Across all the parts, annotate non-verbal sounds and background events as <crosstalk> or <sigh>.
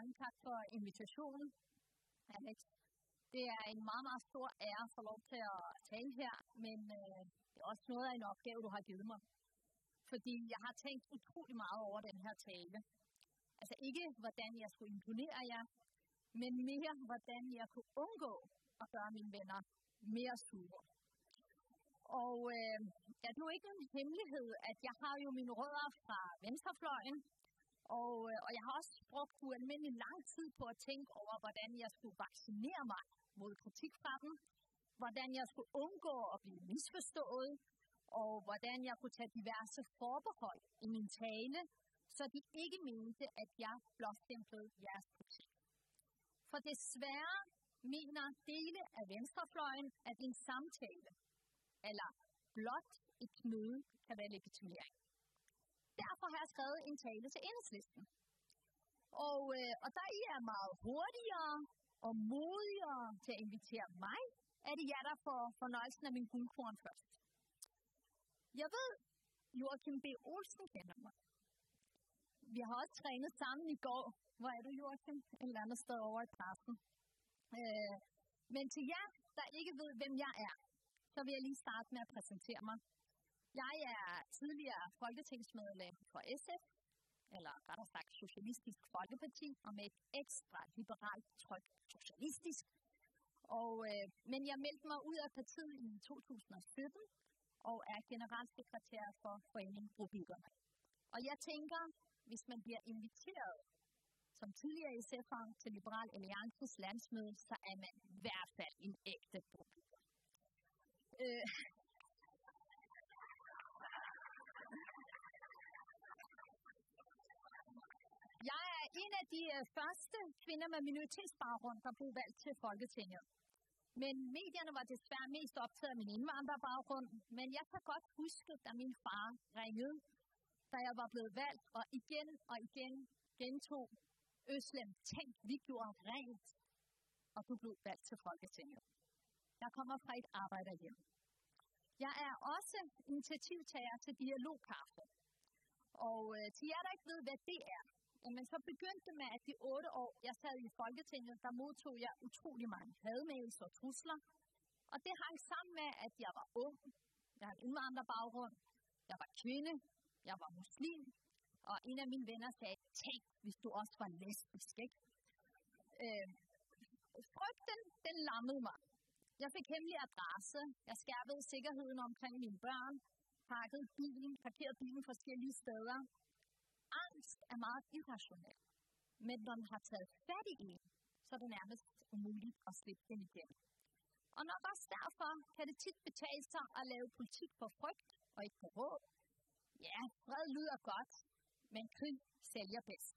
Mange tak for invitationen, Alex. Det er en meget, meget stor ære at få lov til at tale her, men øh, det er også noget af en opgave, du har givet mig. Fordi jeg har tænkt utrolig meget over den her tale. Altså ikke, hvordan jeg skulle imponere jer, men mere, hvordan jeg kunne undgå at gøre mine venner mere sure. Og øh, ja, det er jo ikke en hemmelighed, at jeg har jo mine rødder fra venstrefløjen, og, øh, og jeg har også brugt ualmindelig lang tid på at tænke over, hvordan jeg skulle vaccinere mig mod kritik fra dem, hvordan jeg skulle undgå at blive misforstået, og hvordan jeg kunne tage diverse forbehold i min tale, så de ikke mente, at jeg blåstemplede jeres politik. For desværre mener dele af venstrefløjen, at en samtale eller blot et møde kan være legitimering. Derfor har jeg skrevet en tale til enhedslisten. Og, øh, og der I er meget hurtigere og modigere til at invitere mig, er det jer, der får fornøjelsen af min guldkorn først. Jeg ved, Joachim B. Olsen kender mig. Vi har også trænet sammen i går. Hvor er du, Joachim? Et eller andet sted over i pressen. Øh, men til jer, der ikke ved, hvem jeg er, så vil jeg lige starte med at præsentere mig. Jeg er tidligere folketingsmedlem for SF, eller rettere sagt Socialistisk Folkeparti, og med et ekstra liberalt tryk socialistisk. Og, øh, men jeg meldte mig ud af partiet i 2017 og er generalsekretær for Foreningen Brobyggerne. Og jeg tænker, hvis man bliver inviteret som tidligere SF'er til Liberal Alliances landsmøde, så er man i hvert fald en ægte brobygger. Øh, af de øh, første kvinder med minoritetsbaggrund, der blev valgt til Folketinget. Men medierne var desværre mest optaget af min indvandrerbaggrund, men jeg kan godt huske, da min far ringede, da jeg var blevet valgt, og igen og igen gentog Øslem, tænk, vi gjorde rent, og du blev valgt til Folketinget. Jeg kommer fra et arbejderhjem. Jeg er også initiativtager til dialogkaffe. Og øh, til jer, der ikke ved, hvad det er, men så begyndte det med, at de otte år, jeg sad i Folketinget, der modtog jeg utrolig mange hadmails og trusler. Og det hang sammen med, at jeg var ung, jeg havde en indvandrerbaggrund, jeg var kvinde, jeg var muslim, og en af mine venner sagde, tænk, hvis du også var lesbisk, ikke? Øh, frygten, den lammede mig. Jeg fik hemmelig adresse, jeg skærpede sikkerheden omkring mine børn, pakkede bilen, parkerede bilen forskellige steder, angst er meget irrationel. Men når den har taget fat i en, så er det nærmest umuligt at slippe den igen. Og nok også derfor kan det tit betale sig at lave politik på frygt og ikke på håb. Ja, fred lyder godt, men krig sælger bedst.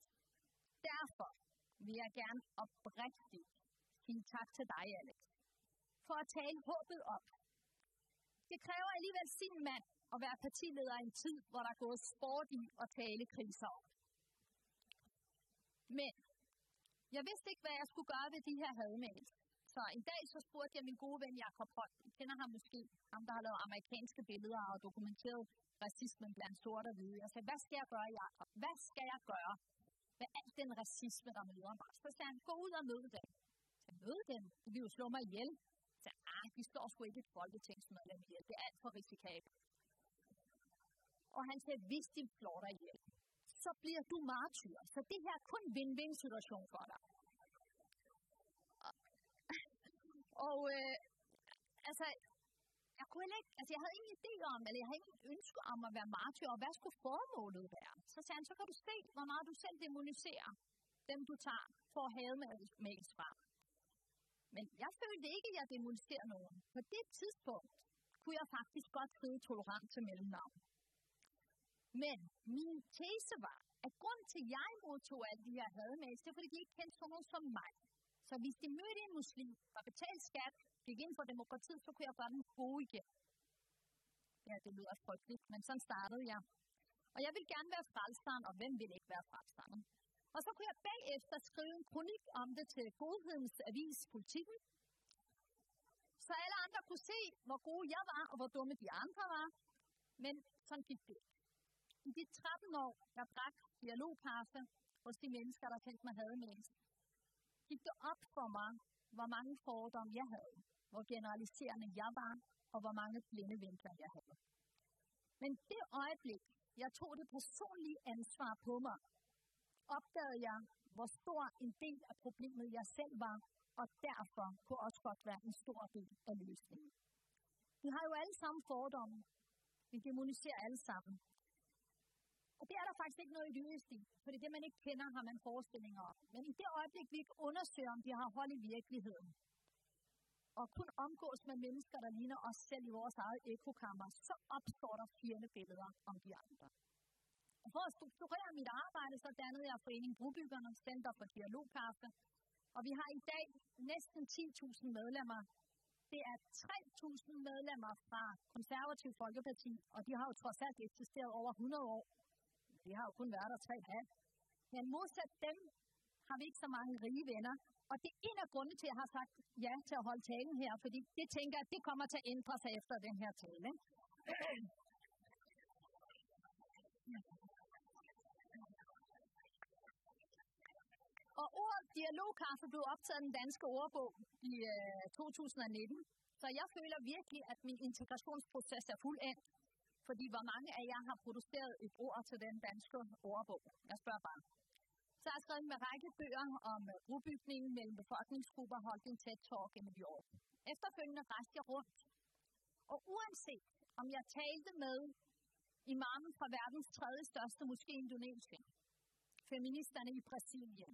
Derfor vil jeg gerne oprigtigt sige tak til dig, Alex, for at tale håbet op. Det kræver alligevel sin mand at være partileder i en tid, hvor der er gået sport i at tale kriser op. Men jeg vidste ikke, hvad jeg skulle gøre ved de her hademails. Så en dag så spurgte jeg min gode ven Jakob Holt. I kender ham måske, ham der har lavet amerikanske billeder og dokumenteret racismen blandt sorte og hvide. Jeg sagde, hvad skal jeg gøre, Jakob? Hvad skal jeg gøre med al den racisme, der møder mig? Så sagde han, gå ud og møde dem. Så møde dem? De vil jo slå mig ihjel nej, vi slår sgu ikke et folketingsmedlem ihjel. Det er alt for risikabelt. Og han sagde, hvis de slår dig ihjel, så bliver du martyr. Så det her er kun win-win situation for dig. Og øh, altså, jeg kunne ikke, altså jeg havde ingen idé om, eller jeg havde ingen ønske om at være martyr, og hvad skulle formålet være? Så sagde han, så kan du se, hvor meget du selv demoniserer dem, du tager for at have med, mails fra. Men jeg følte ikke, at jeg demoniserer nogen. På det tidspunkt kunne jeg faktisk godt skrive tolerant til mellemnavn. Men min tese var, at grund til, at jeg modtog alle de her hademails, det var, fordi de ikke kendte sådan nogen som mig. Så hvis de mødte en muslim, der betalte skat, gik ind for demokratiet, så kunne jeg gøre dem gode igen. Ja, det lyder frygteligt, men sådan startede jeg. Og jeg vil gerne være frelseren, og hvem vil ikke være frelseren? Og så kunne jeg bagefter skrive en kronik om det til Godhedens Avis Politikken. Så alle andre kunne se, hvor gode jeg var, og hvor dumme de andre var. Men sådan gik det i de 13 år, jeg drak dialogkaffe, hos de mennesker, der kendte mig havde mest, gik det op for mig, hvor mange fordomme jeg havde, hvor generaliserende jeg var, og hvor mange blinde vinkler jeg havde. Men det øjeblik, jeg tog det personlige ansvar på mig, opdagede jeg, hvor stor en del af problemet jeg selv var, og derfor kunne også godt være en stor del af løsningen. Vi har jo alle sammen fordomme. Vi demoniserer alle sammen. Og det er der faktisk ikke noget idyllisk i, for det man ikke kender, har man forestillinger om. Men i det øjeblik, vi ikke undersøger, om de har hold i virkeligheden, og kun omgås med mennesker, der ligner os selv i vores eget ekokammer, så opstår der fjerne billeder om de andre. Og for at strukturere mit arbejde, så dannede jeg Foreningen Brobyggerne, Center for Dialogkaffe, og vi har i dag næsten 10.000 medlemmer. Det er 3.000 medlemmer fra Konservativ Folkeparti, og de har jo trods alt eksisteret over 100 år. De har jo kun været der 3,5. Men modsat dem har vi ikke så mange rige venner. Og det er en af grundene til, at jeg har sagt ja til at holde talen her, fordi det tænker jeg, at det kommer til at ændre sig efter den her tale. Og <clears throat> dialogkaffe blev optaget i den danske ordbog i øh, 2019. Så jeg føler virkelig, at min integrationsproces er fuld af, fordi hvor mange af jer har produceret et ord til den danske ordbog? Jeg spørger bare. Så har jeg skrevet en række bøger om øh, brobygningen mellem befolkningsgrupper, holdt en tæt talk i New York. Efterfølgende rejste jeg rundt. Og uanset om jeg talte med imamen fra verdens tredje største moské i Indonesien, feministerne i Brasilien,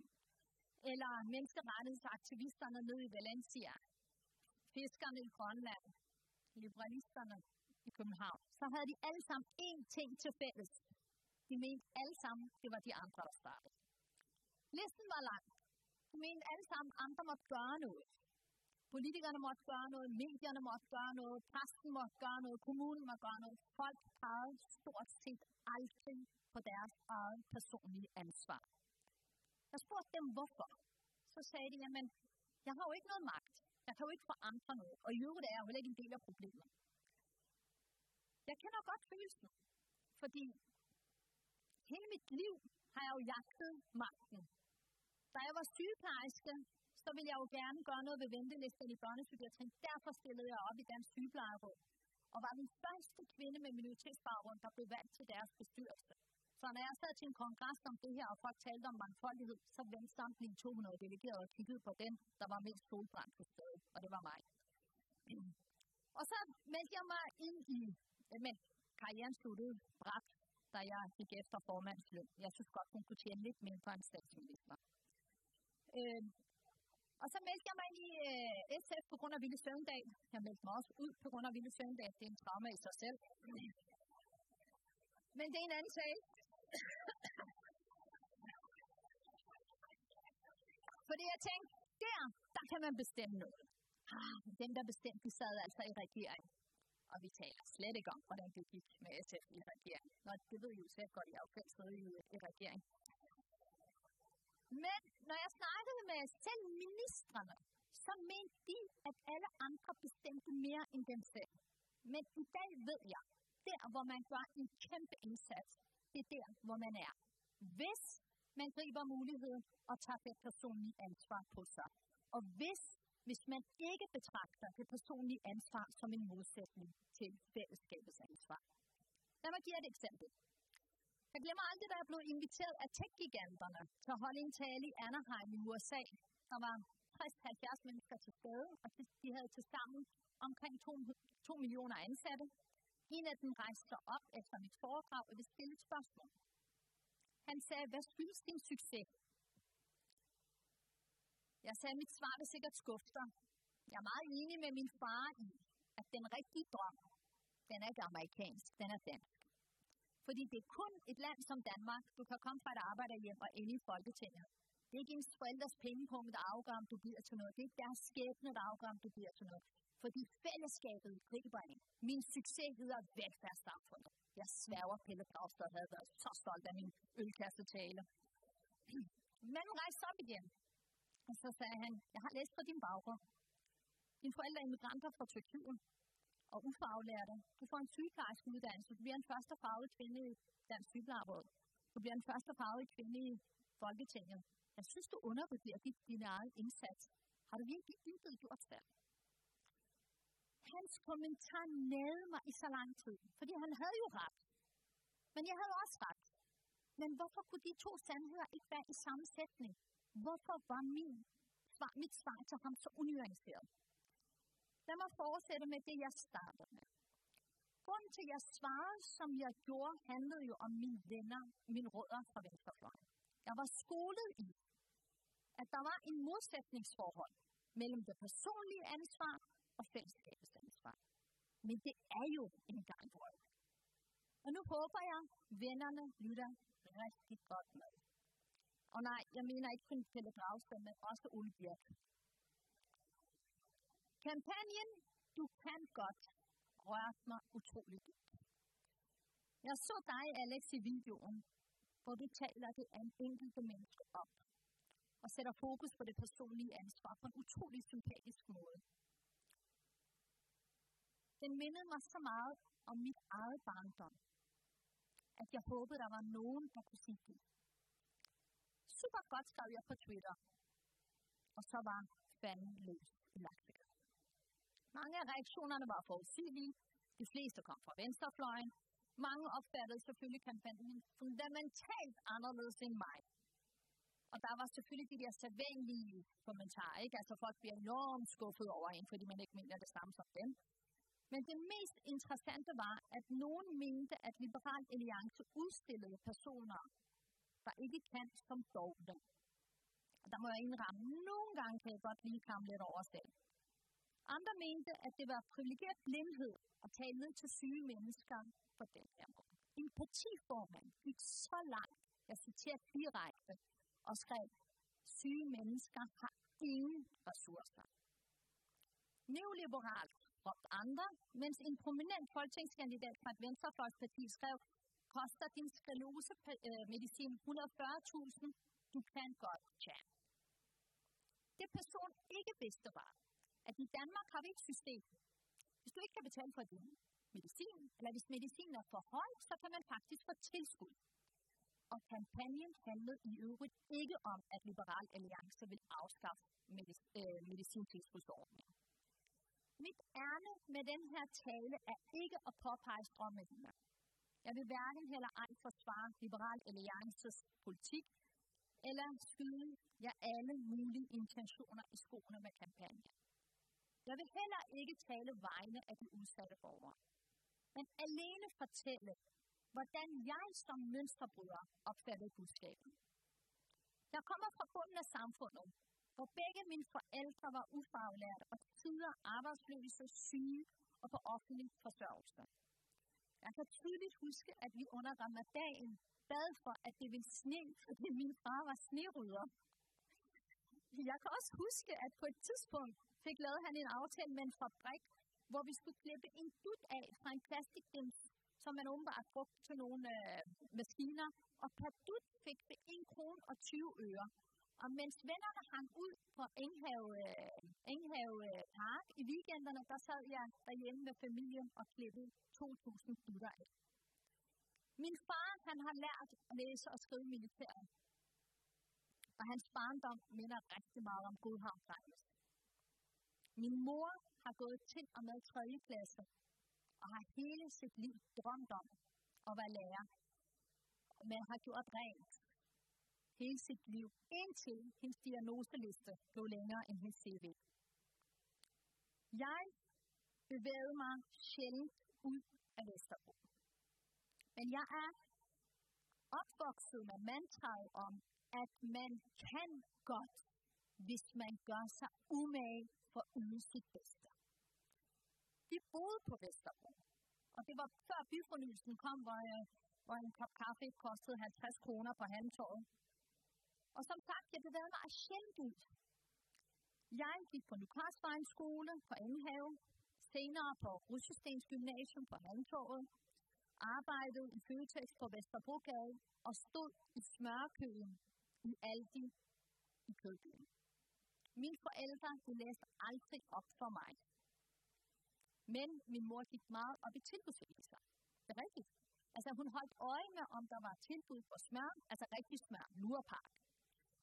eller menneskerettighedsaktivisterne nede i Valencia, fiskerne i Grønland, liberalisterne i København, så havde de alle sammen én ting til fælles. De mente alle sammen, det var de andre, der startede. Listen var lang. De mente alle sammen, andre måtte gøre noget. Politikerne måtte gøre noget, medierne måtte gøre noget, præsten måtte gøre noget, kommunen måtte gøre noget. Folk pegede stort set aldrig på deres eget personlige ansvar. Jeg spurgte dem, hvorfor. Så sagde de, jamen, jeg har jo ikke noget magt. Jeg kan jo ikke forandre noget. Og i øvrigt er jeg jo heller ikke en del af problemet. Jeg kender godt følelsen. Fordi hele mit liv har jeg jo jagtet magten. Da jeg var sygeplejerske, så ville jeg jo gerne gøre noget ved ventelisten i børnepsykiatrien. Derfor stillede jeg op i Dansk Sygeplejeråd og var den første kvinde med minoritetsbaggrund, der blev valgt til deres bestyrelse. Så når jeg sad til en kongres om det her, og folk talte om mangfoldighed, så vendte samtlige 200 delegerede og kiggede på den, der var mest solbrændt på stedet, og det var mig. <clears throat> Og så meldte jeg mig ind i, øh, men karrieren sluttede bræt, da jeg gik efter formandsløn. Jeg synes godt, hun kunne tjene lidt mindre end statsminister. Øh, og så meldte jeg mig ind i øh, SF på grund af Ville Søvndal. Jeg meldte mig også ud på grund af Ville Søvndal. Det er en trauma i sig selv. <clears throat> Men det er en anden sag. Fordi jeg tænkte, der, der kan man bestemme noget. Ah, dem, der bestemte, de sad altså i regering. Og vi taler slet ikke om, hvordan det gik med SF i regering. Nå, det ved I jo selv godt, jeg er jo selv i, øh, i regering. Men når jeg snakkede med selv ministerne, så mente de, at alle andre bestemte mere end dem selv. Men i dag ved jeg, der hvor man gør en kæmpe indsats, det er der, hvor man er. Hvis man griber muligheden og tager det personlige ansvar på sig. Og hvis, hvis man ikke betragter det personlige ansvar som en modsætning til fællesskabets ansvar. Lad mig give et eksempel. Jeg glemmer aldrig, da jeg blev inviteret af tech-giganterne til at holde en tale i Anaheim i USA. Der var 60-70 mennesker til stede, og de havde til sammen omkring 2, 2 millioner ansatte. En af dem rejste sig op efter mit foredrag og ville stille et spørgsmål. Han sagde, hvad skyldes din succes? Jeg sagde, mit svar vil sikkert skuffe dig. Jeg er meget enig med min far i, at den rigtige drøm, den er ikke amerikansk, den er dansk. Fordi det er kun et land som Danmark, du kan komme fra et arbejderhjem og ende i Folketinget. Det er ikke ens forældres pengepunkt, der afgør, om du bliver til noget. Det er ikke deres skæbne, der afgør, om du bliver til noget. Fordi fællesskabet griber ind. Min succes hedder velfærdssamfundet. Jeg sværger Pelle Dragsted havde været så stolt af min ølkassetale. Men nu rejste op igen. Og så sagde han, jeg har læst på din baggrund. Dine forældre er immigranter fra Tyrkiet og ufaglærte. Du får en sygeplejerske uddannelse. Du bliver en første farvet kvinde i Dansk Sygeplejeråd. Du bliver en første farvet kvinde i Folketinget, jeg synes, du undervurderer dit, din egen indsats. Har du virkelig intet gjort selv? Hans kommentar nagede mig i så lang tid, fordi han havde jo ret. Men jeg havde også ret. Men hvorfor kunne de to sandheder ikke være i samme sætning? Hvorfor var min svar, mit svar til ham så unuanceret? Lad mig fortsætte med det, jeg startede med. Grunden til, at jeg svarede, som jeg gjorde, handlede jo om mine venner, mine rødder fra venstrefløjen. Jeg var skolet i, at der var en modsætningsforhold mellem det personlige ansvar og fællesskab. Men det er jo en gang vrøvl. Og nu håber jeg, vennerne lytter rigtig godt med. Og nej, jeg mener ikke kun Pelle Dragsted, men også Ole Birk. Kampagnen Du kan godt rørte mig utroligt dybt. Jeg så dig, Alex, i videoen, hvor du taler det af en enkelte menneske op og sætter fokus på det personlige ansvar på en utrolig sympatisk måde. Den mindede mig så meget om mit eget barndom, at jeg håbede, der var nogen, der kunne sige det. Super godt skrev jeg på Twitter, og så var fanden løs i laksegat. Mange af reaktionerne var forudsigelige. De fleste kom fra venstrefløjen. Mange opfattede selvfølgelig kampagnen fundamentalt anderledes end mig. Og der var selvfølgelig de der sædvanlige kommentarer, ikke? Altså folk bliver enormt skuffet over en, fordi man ikke mener det samme som dem. Men det mest interessante var, at nogen mente, at Liberal Alliance udstillede personer, der ikke kan som dovne. Og der må jeg indramme, nogle gange kan jeg godt lige komme lidt over selv. Andre mente, at det var privilegeret blindhed at tale ned til syge mennesker på den her måde. Empatiformand gik så langt, jeg citerer direkte, og skrev, syge mennesker har ingen ressourcer. Neoliberalt råbte andre, mens en prominent folketingskandidat fra et venstrefløjsparti skrev, koster din sklerose-medicin øh, 140.000, du kan godt tjene. Det person ikke vidste var, at i Danmark har vi et system. Hvis du ikke kan betale for din medicin, eller hvis medicinen er for høj, så kan man faktisk få tilskud. Og kampagnen handlede i øvrigt ikke om, at Liberal Alliance vil afskaffe medic- øh, medicintilskudsordningen. Mit ærne med den her tale er ikke at påpege strømmene. Jeg vil hverken heller ej forsvare Liberal Alliances politik, eller skyde jer alle mulige intentioner i skoene med kampagnen. Jeg vil heller ikke tale vegne af de udsatte borgere, men alene fortælle, hvordan jeg som mønsterbryder opfattede budskabet. Jeg kommer fra bunden af samfundet, hvor begge mine forældre var ufaglærte og tider arbejdsløse, syge og på offentlig forsørgelse. Jeg kan tydeligt huske, at vi under ramadagen bad for, at det ville sne, fordi min far var snerydder. Jeg kan også huske, at på et tidspunkt fik lavet han en aftale med en fabrik, hvor vi skulle klippe en dut af fra en plastikdims, som man åbenbart brugte til nogle øh, maskiner. Og per dut fik vi 1 krone og 20 øre. Og mens vennerne hang ud på Enghave, øh, Enghave øh, Park i weekenderne, der sad jeg derhjemme med familien og klippede 2.000 gutter af. Min far, han har lært at læse og skrive militæret. Og hans barndom minder rigtig meget om Godhavn Drengnes. Min mor har gået til og med 3. klasse og har hele sit liv drømt om at være lærer, men har gjort rent hele sit liv, indtil hendes diagnoseliste blev længere end hendes CV. Jeg bevægede mig sjældent ud af Vesterbro. Men jeg er opvokset med mantraet om, at man kan godt, hvis man gør sig umage for at yde sit bedste. Vi boede på Vesterbro, og det var før byfornyelsen kom, hvor, jeg, hvor en kop kaffe kostede 50 kroner på Halmtorvet. Og som sagt, jeg bevægede mig sjældent ud. Jeg gik på Lukarsvejen skole på Andenhave, senere på Russestens Gymnasium på Halmtorvet, arbejdede i Føtex på Vesterbrogade og stod i smørkøen i Aldi i Kødbyen. Mine forældre de læste aldrig op for mig. Men min mor gik meget op i tilbudsaviser. Det er rigtigt. Altså hun holdt øje med, om der var tilbud på smør, altså rigtig smør, lurpark.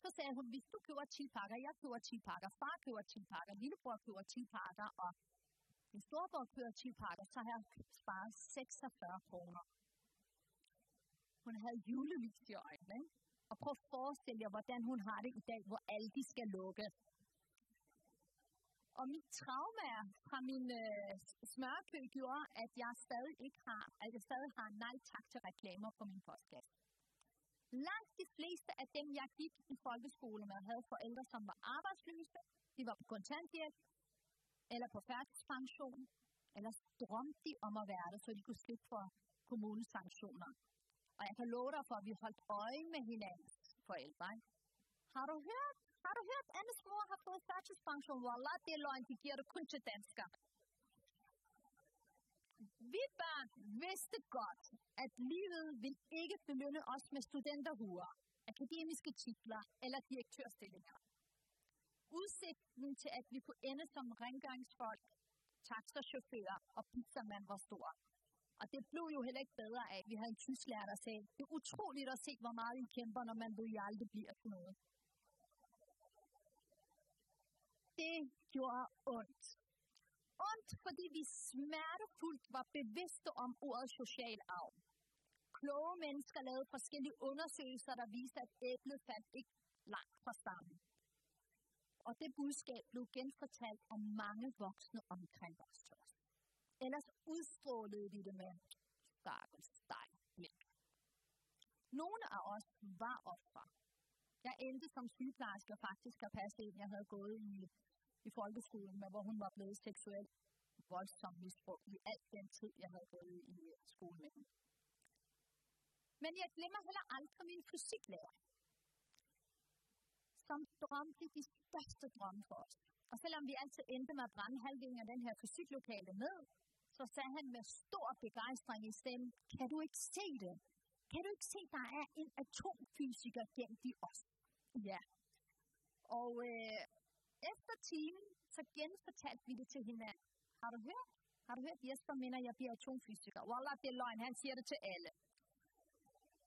Så sagde hun, hvis du køber 10 pakker, jeg køber 10 pakker, far køber 10 pakker, lillebror køber 10 pakker, og min storebror køber 10 pakker, så har jeg sparet 46 kroner. Hun havde julelys i øjnene. Ikke? Og prøv at forestille jer, hvordan hun har det i dag, hvor alle de skal lukke. Og mit trauma fra min øh, smørkø gjorde, at jeg stadig ikke har, at jeg stadig har nej tak til reklamer på min postkasse. Langt de fleste af dem, jeg gik i folkeskole med, havde forældre, som var arbejdsløse, de var på kontanthjælp, eller på færdselspension, eller drømte de om at være der, så de kunne slippe for kommunens sanktioner. Og jeg kan love dig for, at vi holdt øje med hinandens forældre. Har du hørt? Har du hørt, at Annes mor har fået færdselspension? Wallah, det er løgn, de giver det kun til danskere. Vi børn vidste godt, at livet vil ikke belønne os med studenterhuer, akademiske titler eller direktørstillinger. Udsigten til, at vi kunne ende som rengøringsfolk, taxachauffører og pizzamand var stor. Og det blev jo heller ikke bedre af, at vi havde en tysklærer, der sagde, det er utroligt at se, hvor meget I kæmper, når man ved, at I aldrig bliver til noget. Det gjorde ondt. Ondt, fordi vi smertefuldt var bevidste om ordet social arv. Kloge mennesker lavede forskellige undersøgelser, der viste, at æblet faldt ikke langt fra stammen. Og det budskab blev genfortalt af mange voksne omkring os. Ellers udstrålede vi det med stakkels dig. Nogle af os var ofre. Jeg endte som sygeplejerske og faktisk at passe en, jeg havde gået i, i folkeskolen men hvor hun var blevet seksuelt voldsomt misbrugt i al den tid, jeg havde gået i skole med hende. Men jeg glemmer heller aldrig min fysiklærer, som drømte de største drømme for os. Og selvom vi altid endte med at brænde halvdelen af den her fysiklokale ned, så sagde han med stor begejstring i stemmen, kan du ikke se det? Kan du ikke se, der er en atomfysiker gennem i os? Ja. Og øh, efter timen, så genfortalte vi det til hinanden. Har du hørt? Har du hørt Jesper mener, jeg bliver atomfysiker? Wallah, det er løgn. Han siger det til alle.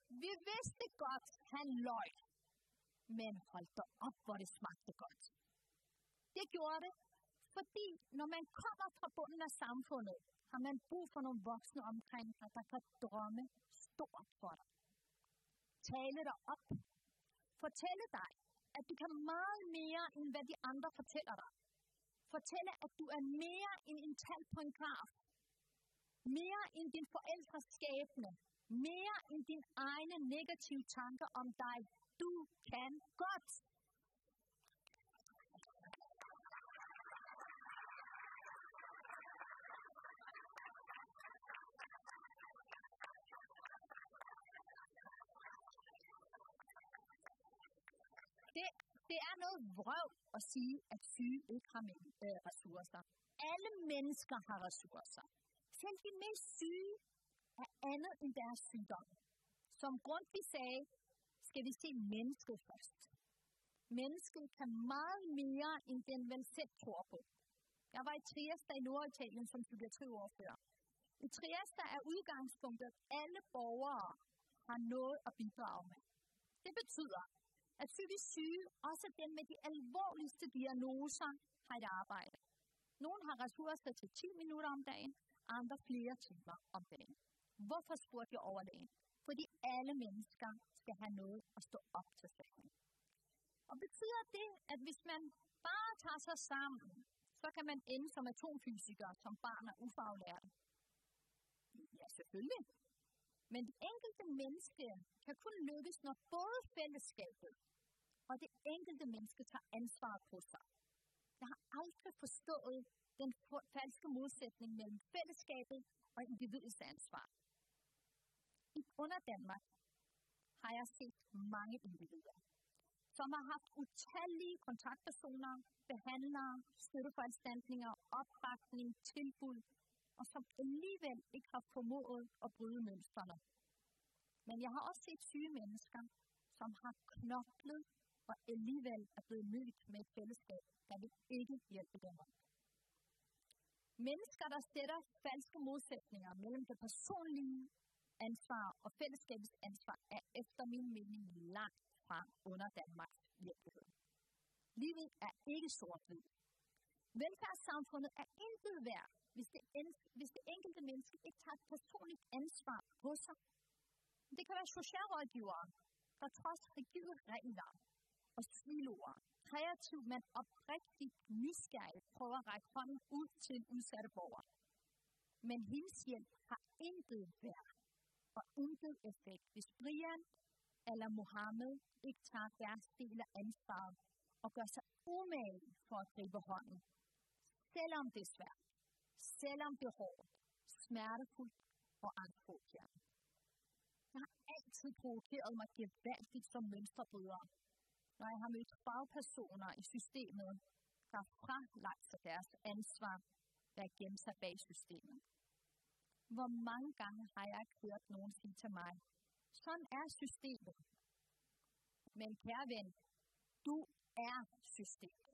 Vi vidste godt, han løg. Men hold da op, hvor det smagte godt. Det gjorde det, fordi når man kommer fra bunden af samfundet, har man brug for nogle voksne omkring sig, der kan drømme stort for dig. Tale dig op. Fortælle dig, at du kan meget mere, end hvad de andre fortæller dig. Fortælle, at du er mere end en tal på en graf. Mere end din forældres skæbne. Mere end dine egne negative tanker om dig. Du kan godt. Vrøv at sige, at syge ikke har øh, ressourcer. Alle mennesker har ressourcer. Selv de mest syge er andet end deres sygdom. Som Grundtvig sagde, skal vi se mennesket først. Mennesket kan meget mere, end den vel selv tror på. Jeg var i Trieste i Norditalien som psykiatriordfører. I Trieste er udgangspunktet, at alle borgere har noget at bidrage med. Det betyder, at psykisk syge, også dem med de alvorligste diagnoser, har et arbejde. Nogle har ressourcer til 10 minutter om dagen, andre flere timer om dagen. Hvorfor spurgte jeg overlægen? Fordi alle mennesker skal have noget at stå op til sagen. Og betyder det, at hvis man bare tager sig sammen, så kan man ende som atomfysiker, som barn og ufaglært? Ja, selvfølgelig. Men det enkelte menneske kan kun lykkes, når både fællesskabet og det enkelte menneske tager ansvar på sig. Jeg har aldrig forstået den falske modsætning mellem fællesskabet og individets ansvar. I under Danmark har jeg set mange individer, som har haft utallige kontaktpersoner, behandlere, støtteforanstaltninger, opbakning, tilbud, og som alligevel ikke har formået at bryde mønstrene. Men jeg har også set syge mennesker, som har knoklet og alligevel er blevet mødt med et fællesskab, der vil ikke hjælpe dem op. Mennesker, der sætter falske modsætninger mellem det personlige ansvar og fællesskabets ansvar, er efter min mening langt fra under Danmarks virkelighed. Livet er ikke sort-hvid. Velfærdssamfundet er intet værd, hvis det, hvis det enkelte menneske ikke tager et personligt ansvar på sig. Det kan være socialrådgivere, der trods rigide regler og siloer, kreativt, men oprigtigt nysgerrigt prøver at række hånden ud til en udsatte borger. Men hendes hjælp har intet værd og intet effekt, hvis Brian eller Mohammed ikke tager deres del af ansvaret og gør sig umage for at gribe hånden. Selvom det er svært, selvom det er hårdt, smertefuldt og angstprovokerende. Jeg har altid provokeret mig gevaldigt som mønsterbryder, når jeg har mødt fagpersoner i systemet, der fralagt sig deres ansvar ved at gemme sig bag systemet. Hvor mange gange har jeg ikke hørt nogen sige til mig, sådan er systemet. Men kære ven, du er systemet.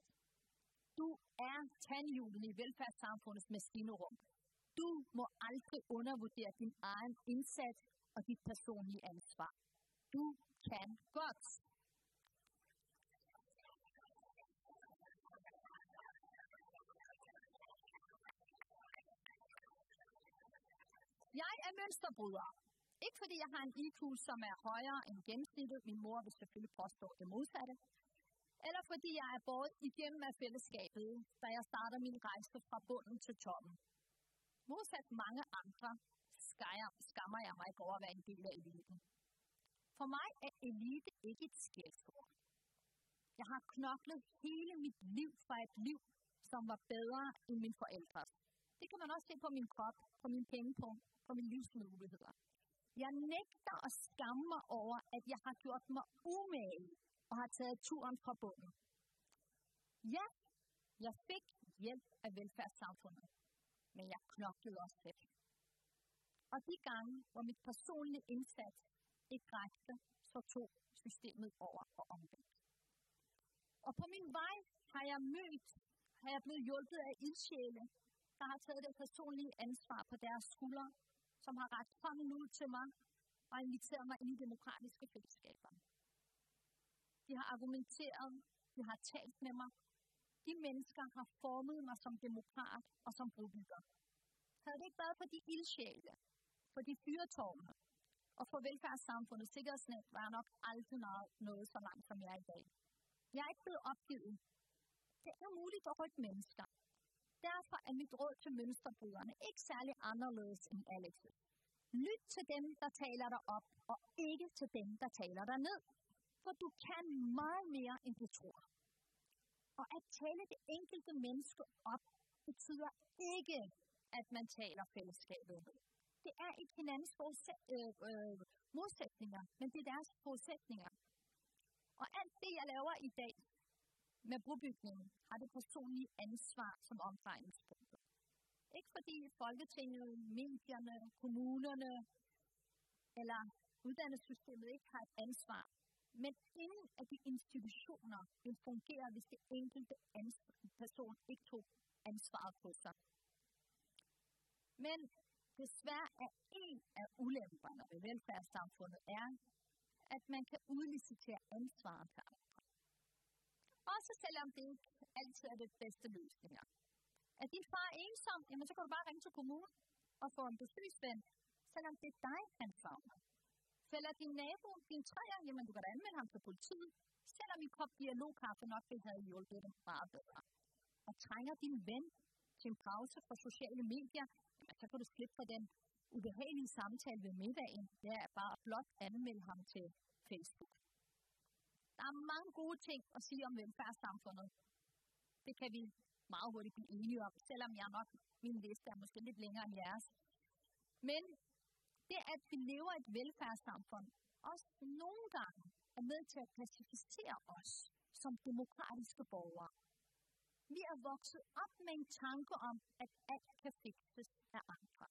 Du er tandhjulen i velfærdssamfundets maskinerum. Du må aldrig undervurdere din egen indsats og dit personlige ansvar. Du kan godt. Jeg er mønsterbryder. Ikke fordi jeg har en IQ, som er højere end gennemsnittet. Min mor vil selvfølgelig påstå det modsatte. Eller fordi jeg er båret igennem af fællesskabet, da jeg starter min rejse fra bunden til toppen. Modsat mange andre skammer jeg mig ikke over at være en del af eliten. For mig er elite ikke et skældsord. Jeg har knoklet hele mit liv for et liv, som var bedre end min forældres. Det kan man også se på min krop, på min pengepunkt, på mine livsmuligheder. Jeg nægter at skamme mig over, at jeg har gjort mig umage og har taget turen fra bunden. Ja, jeg fik hjælp af velfærdssamfundet, men jeg knoklede også selv. Og de gange, hvor mit personlige indsats ikke rækte, så tog systemet over og omvendt. Og på min vej har jeg mødt, har jeg blevet hjulpet af ildsjæle, der har taget det personlige ansvar på deres skuldre, som har ret hånden ud til mig og inviteret mig ind i demokratiske fællesskaber. De har argumenteret, de har talt med mig. De mennesker har formet mig som demokrat og som brobygger. Havde det ikke været for de ildsjæle, for de fyrtårne og for velfærdssamfundets sikkerhedsnet, var jeg nok aldrig nået så langt, som jeg er i dag. Jeg er ikke blevet opgivet. Det er muligt at rykke mennesker. Derfor er mit råd til mønsterbryderne ikke særlig anderledes end Alex. Lyt til dem, der taler dig op, og ikke til dem, der taler dig ned. For du kan meget mere, end du tror. Og at tale det enkelte menneske op, betyder ikke, at man taler fællesskabet ned. Det er ikke hinandens øh, øh, modsætninger, men det er deres forudsætninger. Og alt det, jeg laver i dag med brobygningen, har det personlige ansvar som omdrejningspunkt. Ikke fordi Folketinget, medierne, kommunerne eller uddannelsessystemet ikke har et ansvar, men ingen af de institutioner vil fungere, hvis det enkelte person ikke tog ansvaret på sig. Men desværre er en af ulemperne ved velfærdssamfundet er, at man kan udlicitere ansvaret til andre. Også selvom det ikke altid er det bedste løsninger. Er din far ensom, jamen så kan du bare ringe til kommunen og få en besøgsven, selvom det er dig, han savner. Fælder din nabo din træer, jamen du kan da anmelde ham til politiet, selvom I kop dialogkaffe nok det havde hjulpet dem meget bedre. Og trænger din ven til en pause fra sociale medier, jamen så kan du slippe for den ubehagelige samtale ved middagen. Det er bare blot anmelde ham til Facebook. Der er mange gode ting at sige om velfærdssamfundet. Det kan vi meget hurtigt blive enige om, selvom jeg nok, min liste er måske lidt længere end jeres. Men det, at vi lever i et velfærdssamfund, også nogle gange er med til at klassificere os som demokratiske borgere. Vi er vokset op med en tanke om, at alt kan fikses af andre.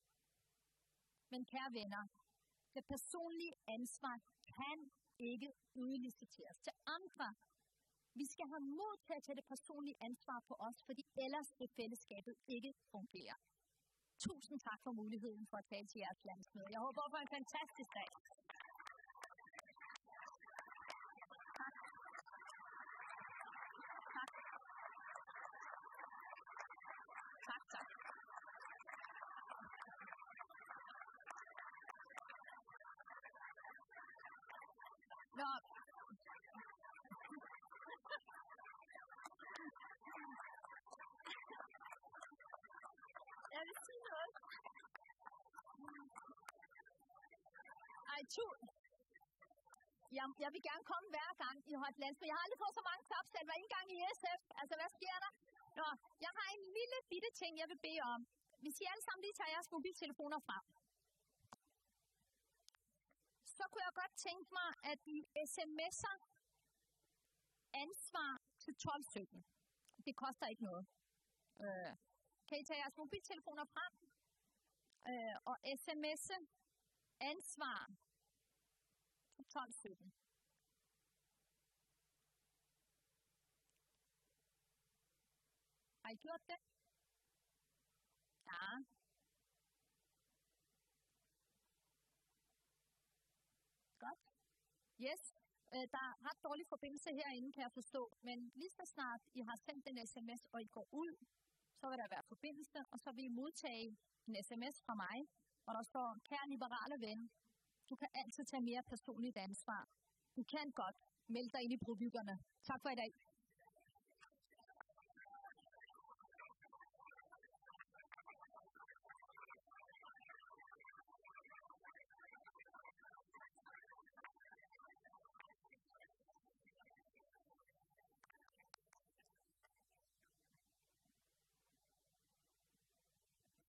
Men kære venner, det personlige ansvar kan ikke udliciteres til andre. Vi skal have mod til at tage det personlige ansvar på os, fordi ellers vil fællesskabet ikke fungere tusind tak for muligheden for at tale til jeres landsmøde. Jeg håber på en fantastisk dag. Nå, tur. Jeg, jeg vil gerne komme hver gang i Hot Landsby. Jeg har aldrig fået så mange klapsat, hver engang i SF. Altså, hvad sker der? Nå, jeg har en lille bitte ting, jeg vil bede om. Hvis I alle sammen lige tager jeres mobiltelefoner frem, så kunne jeg godt tænke mig, at I sms'er ansvar til 1217. Det koster ikke noget. Øh, kan I tage jeres mobiltelefoner frem øh, og sms'e ansvar til 1217. Har I gjort det? Ja. Godt. Yes. Øh, der er ret dårlig forbindelse herinde, kan jeg forstå. Men lige så snart I har sendt den sms, og I går ud, så vil der være forbindelse, og så vil I modtage en sms fra mig, hvor der står, kære liberale ven, du kan altid tage mere personligt ansvar. Du kan godt melde dig ind i brobyggerne. Tak for i dag.